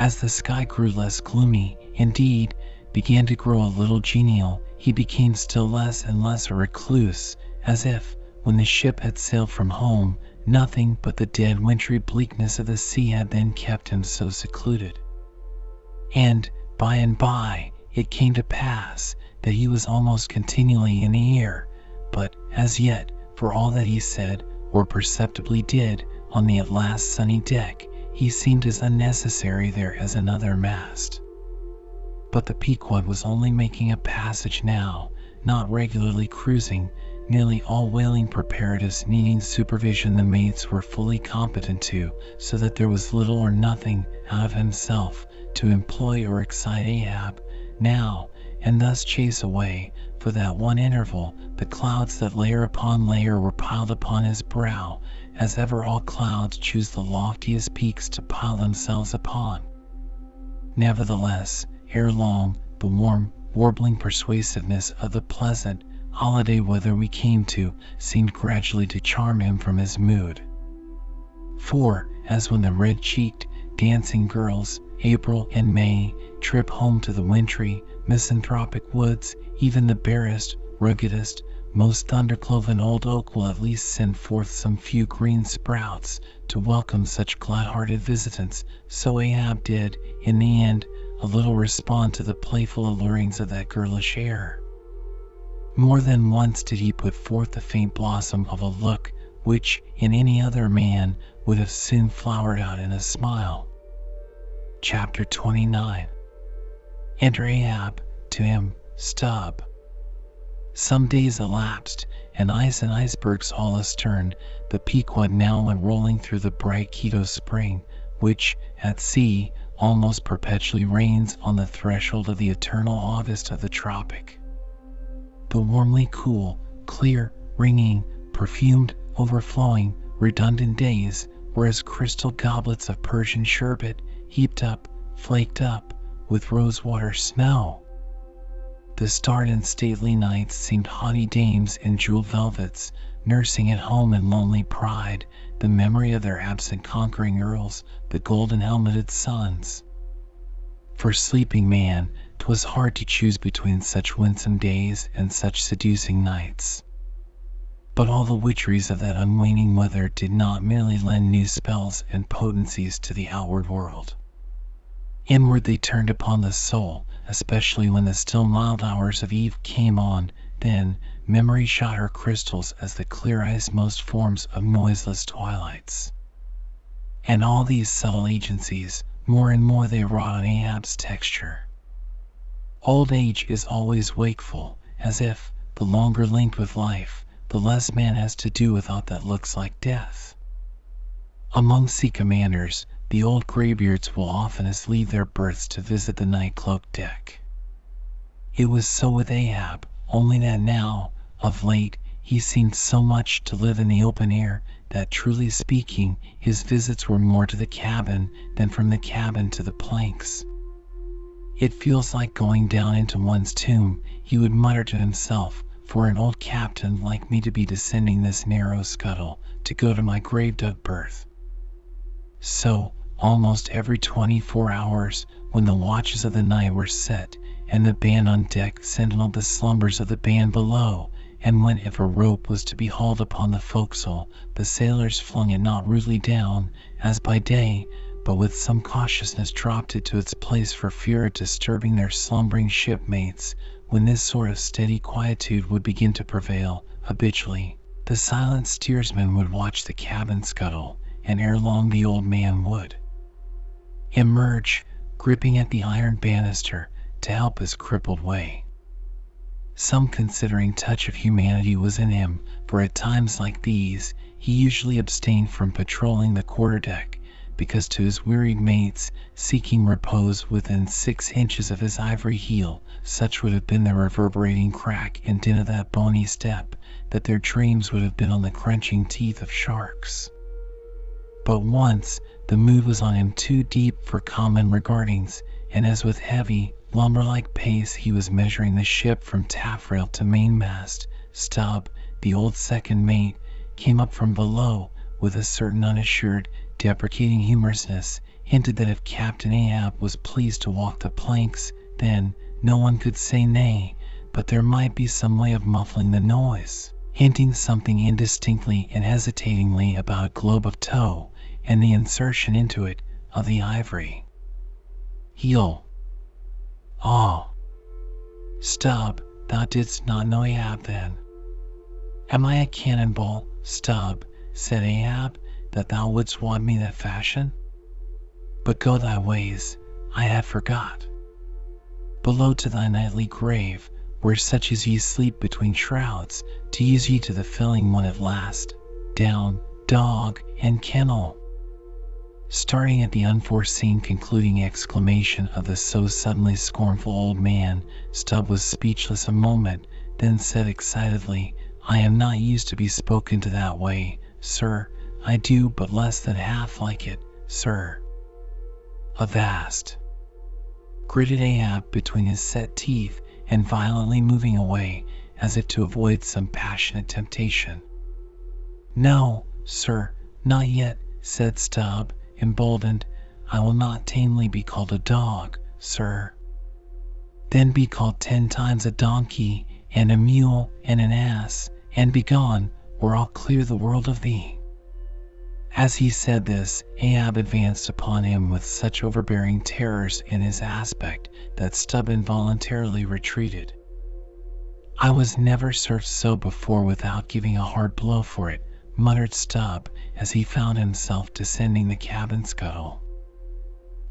As the sky grew less gloomy, indeed, began to grow a little genial, he became still less and less a recluse, as if, when the ship had sailed from home, nothing but the dead wintry bleakness of the sea had then kept him so secluded. And, by and by, it came to pass that he was almost continually in the air, but, as yet, for all that he said, or perceptibly did, on the at last sunny deck, he seemed as unnecessary there as another mast. But the Pequod was only making a passage now, not regularly cruising, nearly all whaling preparatives needing supervision the mates were fully competent to, so that there was little or nothing out of himself to employ or excite Ahab now, and thus chase away, for that one interval, the clouds that layer upon layer were piled upon his brow, as ever all clouds choose the loftiest peaks to pile themselves upon. Nevertheless, ere long, the warm, warbling persuasiveness of the pleasant, holiday weather we came to seemed gradually to charm him from his mood. For, as when the red cheeked, dancing girls, April and May, trip home to the wintry, misanthropic woods, even the barest, ruggedest, most thundercloven old oak will at least send forth some few green sprouts to welcome such glad-hearted visitants, so Ahab did, in the end, a little respond to the playful allurings of that girlish air. More than once did he put forth the faint blossom of a look which, in any other man, would have soon flowered out in a smile. Chapter 29 Enter Ahab, to him, Stubb. Some days elapsed, and ice and icebergs all astern, the Pequod now went rolling through the bright Quito spring, which, at sea, almost perpetually reigns on the threshold of the eternal August of the tropic. The warmly cool, clear, ringing, perfumed, overflowing, redundant days were as crystal goblets of Persian sherbet heaped up, flaked up, with rosewater smell. The starred and stately nights seemed haughty dames in jeweled velvets, nursing at home in lonely pride the memory of their absent conquering earls, the golden helmeted sons. For sleeping man, 'twas hard to choose between such winsome days and such seducing nights. But all the witcheries of that unwaning weather did not merely lend new spells and potencies to the outward world. Inward they turned upon the soul, especially when the still mild hours of eve came on, then memory shot her crystals as the clear ice most forms of noiseless twilights. And all these subtle agencies, more and more they wrought on Ahab's texture. Old age is always wakeful, as if, the longer linked with life, the less man has to do without that looks like death. Among sea commanders, the old graybeards will oftenest leave their berths to visit the night cloaked deck. It was so with Ahab, only that now, of late, he seemed so much to live in the open air that, truly speaking, his visits were more to the cabin than from the cabin to the planks. It feels like going down into one's tomb, he would mutter to himself, for an old captain like me to be descending this narrow scuttle to go to my grave dug berth. So, almost every twenty four hours, when the watches of the night were set, and the band on deck sentineled the slumbers of the band below, and when if a rope was to be hauled upon the forecastle, the sailors flung it not rudely down, as by day, but with some cautiousness dropped it to its place for fear of disturbing their slumbering shipmates, when this sort of steady quietude would begin to prevail, habitually, the silent steersman would watch the cabin scuttle, and ere long the old man would emerge, gripping at the iron banister to help his crippled way. Some considering touch of humanity was in him, for at times like these he usually abstained from patrolling the quarterdeck, because to his wearied mates, seeking repose within six inches of his ivory heel, such would have been the reverberating crack and din of that bony step, that their dreams would have been on the crunching teeth of sharks. But once the mood was on him too deep for common regardings, and as with heavy, lumber-like pace he was measuring the ship from taffrail to mainmast, Stubb, the old second mate, came up from below with a certain unassured, deprecating humorousness, hinted that if Captain Ahab was pleased to walk the planks, then no one could say nay, but there might be some way of muffling the noise, hinting something indistinctly and hesitatingly about a globe of tow and the insertion into it of the ivory. Heel. Ah. Stubb, thou didst not know Ahab then. Am I a cannonball, Stubb, said Ahab, that thou wouldst want me that fashion? But go thy ways, I have forgot. Below to thy nightly grave, where such as ye sleep between shrouds, to use ye to the filling one at last. Down, dog, and kennel. Starting at the unforeseen concluding exclamation of the so suddenly scornful old man, Stubb was speechless a moment, then said excitedly, I am not used to be spoken to that way, sir. I do but less than half like it, sir. Avast! gritted Ahab between his set teeth and violently moving away as if to avoid some passionate temptation. No, sir, not yet, said Stubb, emboldened. I will not tamely be called a dog, sir. Then be called ten times a donkey, and a mule, and an ass, and begone, or I'll clear the world of thee. As he said this, Ahab advanced upon him with such overbearing terrors in his aspect that Stubb involuntarily retreated. I was never served so before without giving a hard blow for it, muttered Stubb as he found himself descending the cabin scuttle.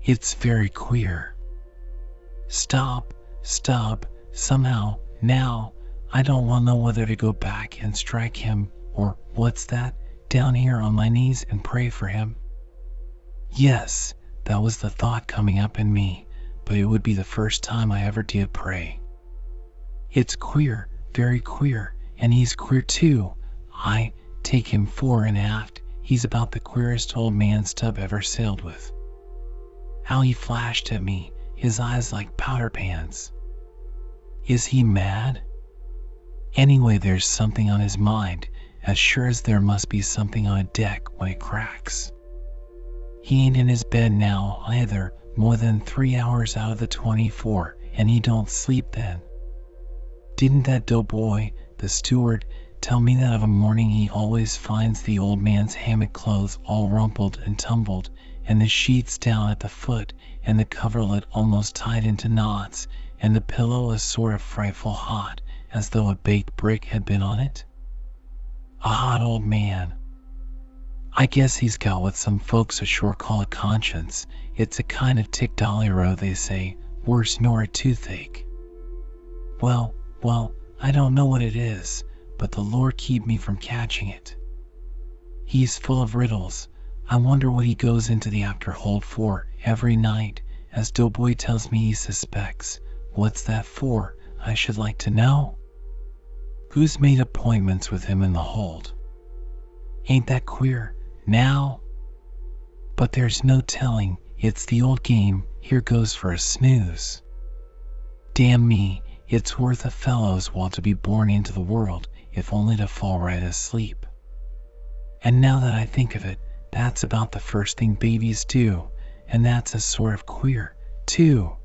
It's very queer. Stop, stop, somehow, now, I don't want to know whether to go back and strike him, or what's that? down here on my knees and pray for him? Yes, that was the thought coming up in me, but it would be the first time I ever did pray. It's queer, very queer, and he's queer too. I take him fore and aft. He's about the queerest old man Stubb ever sailed with. How he flashed at me, his eyes like powder pans. Is he mad? Anyway, there's something on his mind, as sure as there must be something on a deck when it cracks. He ain't in his bed now either more than three hours out of the 24, and he don't sleep then. Didn't that doughboy, the steward, tell me that of a morning he always finds the old man's hammock clothes all rumpled and tumbled, and the sheets down at the foot, and the coverlet almost tied into knots, and the pillow a sort of frightful hot, as though a baked brick had been on it? A hot old man. I guess he's got what some folks ashore call a conscience. It's a kind of Tic-Dolly-row, they say, worse nor a toothache. Well, well, I don't know what it is, but the Lord keep me from catching it. He's full of riddles. I wonder what he goes into the after hold for every night, as Doughboy tells me he suspects. What's that for, I should like to know? Who's made appointments with him in the hold? Ain't that queer, now? But there's no telling, it's the old game, here goes for a snooze. Damn me, it's worth a fellow's while to be born into the world, if only to fall right asleep. And now that I think of it, that's about the first thing babies do, and that's a sort of queer, too.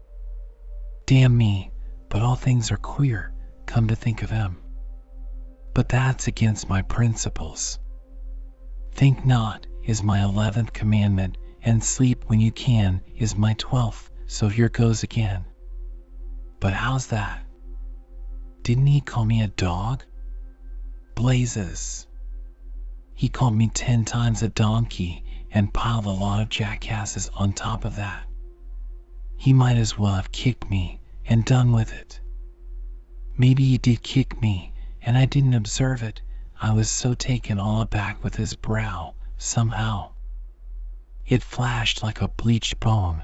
Damn me, but all things are queer, come to think of them. But that's against my principles. Think not is my eleventh commandment, and sleep when you can is my twelfth, so here goes again. But how's that? Didn't he call me a dog? Blazes. He called me ten times a donkey and piled a lot of jackasses on top of that. He might as well have kicked me and done with it. Maybe he did kick me, and I didn't observe it. I was so taken all aback with his brow, somehow. It flashed like a bleached bone.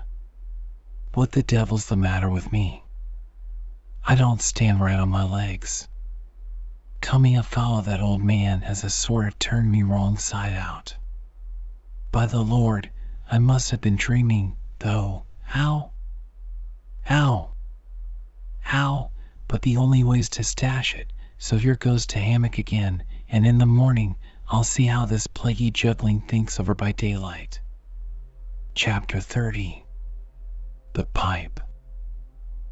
What the devil's the matter with me? I don't stand right on my legs. Coming afoul of that old man has a sort of turned me wrong side out. By the Lord, I must have been dreaming, though. How? How? How? But the only way's to stash it, so here goes to hammock again, and in the morning I'll see how this plaguey juggling thinks over by daylight. Chapter 30 The Pipe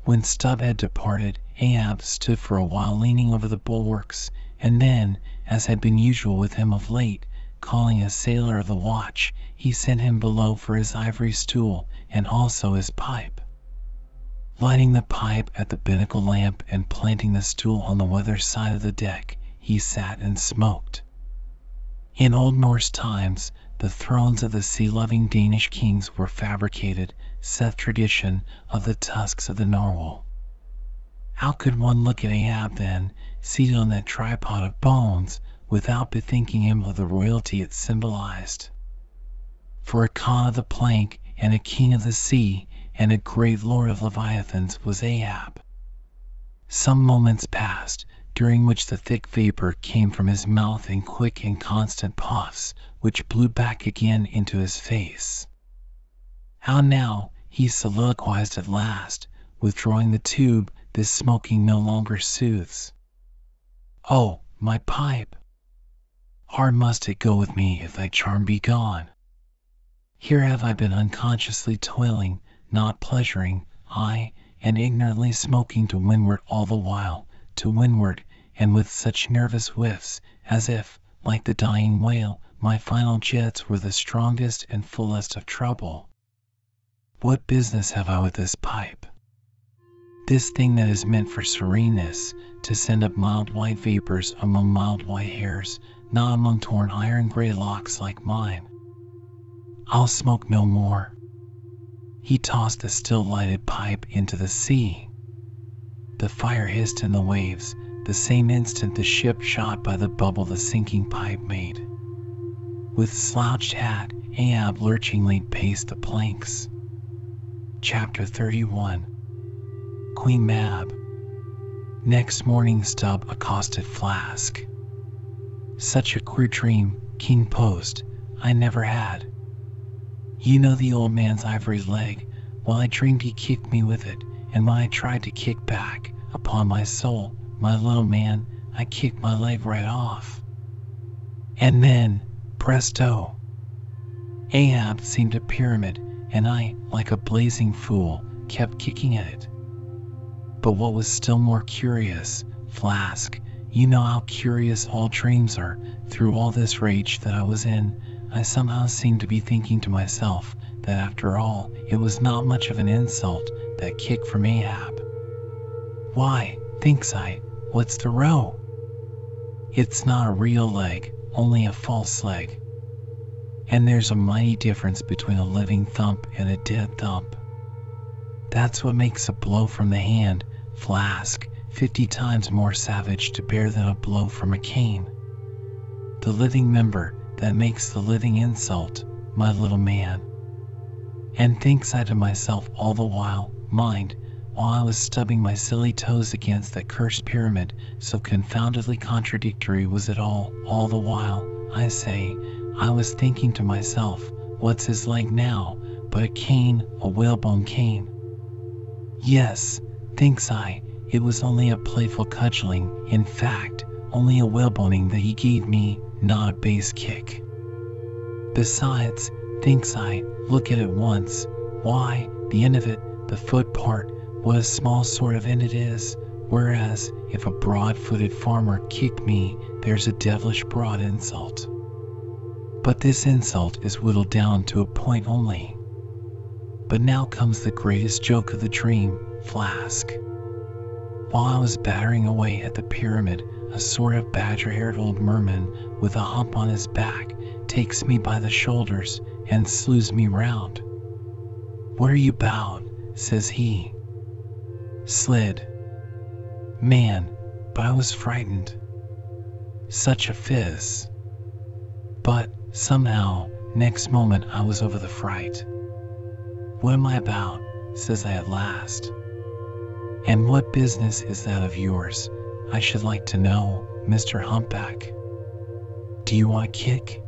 When Stubb had departed, Ahab stood for a while leaning over the bulwarks, and then, as had been usual with him of late, calling a sailor of the watch, he sent him below for his ivory stool and also his pipe. Lighting the pipe at the binnacle lamp and planting the stool on the weather side of the deck, he sat and smoked. In old Norse times, the thrones of the sea-loving Danish kings were fabricated, saith tradition, of the tusks of the narwhal. How could one look at Ahab then, seated on that tripod of bones, without bethinking him of the royalty it symbolized? For a Khan of the plank and a king of the sea and a great lord of leviathans was Ahab. Some moments passed, during which the thick vapor came from his mouth in quick and constant puffs, which blew back again into his face. How now, he soliloquized at last, withdrawing the tube this smoking no longer soothes. Oh, my pipe! Hard must it go with me if thy charm be gone. Here have I been unconsciously toiling not pleasuring, ay, and ignorantly smoking to windward all the while, to windward, and with such nervous whiffs, as if, like the dying whale, my final jets were the strongest and fullest of trouble. What business have I with this pipe? This thing that is meant for sereneness, to send up mild white vapors among mild white hairs, not among torn iron gray locks like mine. I'll smoke no more. He tossed the still lighted pipe into the sea. The fire hissed in the waves, the same instant the ship shot by the bubble the sinking pipe made. With slouched hat, Ahab lurchingly paced the planks. Chapter 31 Queen Mab Next morning Stubb accosted Flask. Such a queer dream, King Post, I never had. You know the old man's ivory leg. While I dreamed he kicked me with it, and when I tried to kick back, upon my soul, my little man, I kicked my leg right off. And then, presto! Ahab seemed a pyramid, and I, like a blazing fool, kept kicking at it. But what was still more curious, Flask, you know how curious all dreams are, through all this rage that I was in, I somehow seemed to be thinking to myself that after all it was not much of an insult, that kick from Ahab. Why, thinks I, what's the row? It's not a real leg, only a false leg. And there's a mighty difference between a living thump and a dead thump. That's what makes a blow from the hand, flask, fifty times more savage to bear than a blow from a cane. The living member that makes the living insult, my little man. And thinks I to myself all the while, mind, while I was stubbing my silly toes against that cursed pyramid, so confoundedly contradictory was it all, all the while, I say, I was thinking to myself, what's his leg now, but a cane, a whalebone cane. Yes, thinks I, it was only a playful cudgeling, in fact, only a whaleboning that he gave me, not a base kick. Besides, thinks I, look at it once, why, the end of it, the foot part, what a small sort of end it is, whereas, if a broad-footed farmer kick me, there's a devilish broad insult. But this insult is whittled down to a point only. But now comes the greatest joke of the dream, Flask. While I was battering away at the pyramid, a sort of badger-haired old merman with a hump on his back takes me by the shoulders and slews me round. Where are you bound? says he. Slid. Man, but I was frightened. Such a fizz. But, somehow, next moment I was over the fright. What am I about? says I at last. And what business is that of yours? I should like to know, Mr. Humpback. Do you want a kick?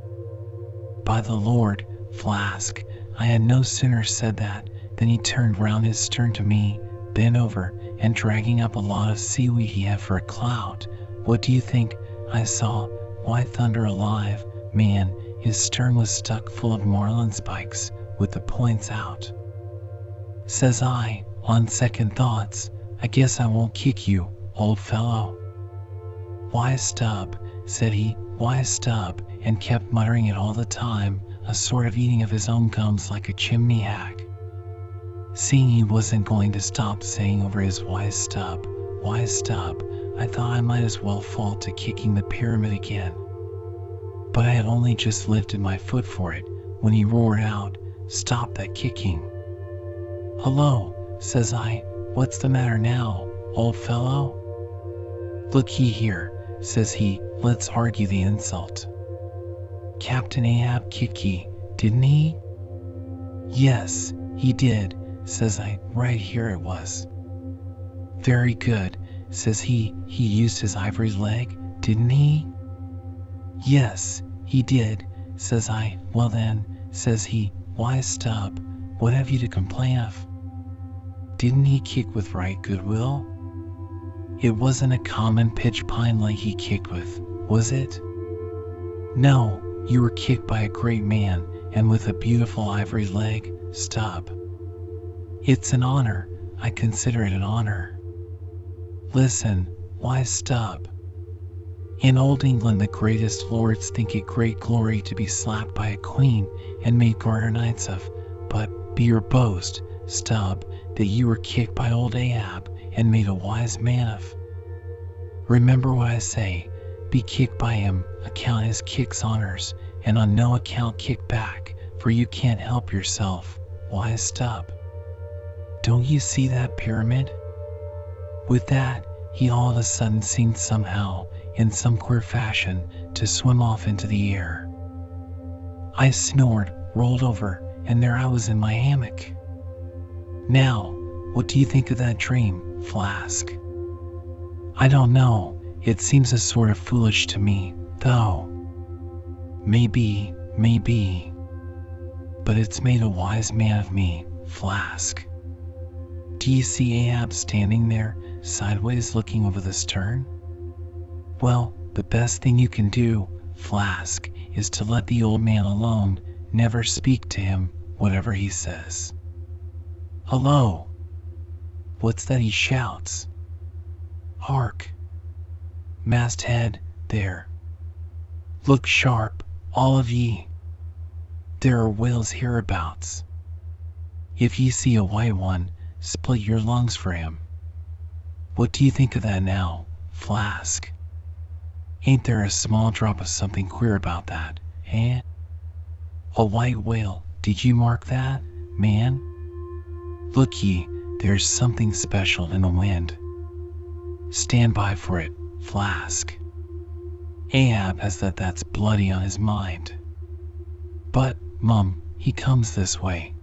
By the Lord, Flask, I had no sooner said that than he turned round his stern to me, bent over and dragging up a lot of seaweed he had for a clout. What do you think I saw? Why thunder alive, man, his stern was stuck full of marlin spikes with the points out. Says I, on second thoughts, I guess I won't kick you, old fellow. Why, Stubb, said he, why, Stubb, and kept muttering it all the time, a sort of eating of his own gums like a chimney hack. Seeing he wasn't going to stop saying over his wise Stubb, wise Stubb, I thought I might as well fall to kicking the pyramid again. But I had only just lifted my foot for it when he roared out, Stop that kicking. Hello, says I, what's the matter now, old fellow? Look ye here, says he, let's argue the insult. Captain Ahab kicked ye, didn't he? Yes, he did, says I, right here it was. Very good, says he, he used his ivory leg, didn't he? Yes, he did, says I, well then, says he, why stop, what have you to complain of? Didn't he kick with right goodwill? It wasn't a common pitch pine leg he kicked with, was it? No, you were kicked by a great man, and with a beautiful ivory leg, Stubb. It's an honor. I consider it an honor. Listen, why Stubb? In old England, the greatest lords think it great glory to be slapped by a queen and made garter knights of. But be your boast, Stubb, that you were kicked by old Ahab and made a wise man of. Remember what I say be kicked by him, account his kicks honors, and on no account kick back, for you can't help yourself. Wise Stubb. Don't you see that pyramid? With that, he all of a sudden seemed somehow, in some queer fashion, to swim off into the air. I snored, rolled over, and there I was in my hammock. Now, what do you think of that dream, Flask? I don't know. It seems a sort of foolish to me, though. Maybe, maybe. But it's made a wise man of me, Flask. Do you see Ahab standing there, sideways looking over the stern? Well, the best thing you can do, Flask, is to let the old man alone, never speak to him, whatever he says. Hello! What's that he shouts? Hark! Masthead, there. Look sharp, all of ye. There are whales hereabouts. If ye see a white one, split your lungs for him. What do you think of that now, Flask? Ain't there a small drop of something queer about that, eh? A white whale, did you mark that, man? Look ye, there's something special in the wind. Stand by for it, Flask. Ahab has that that's bloody on his mind. But, Mum, he comes this way.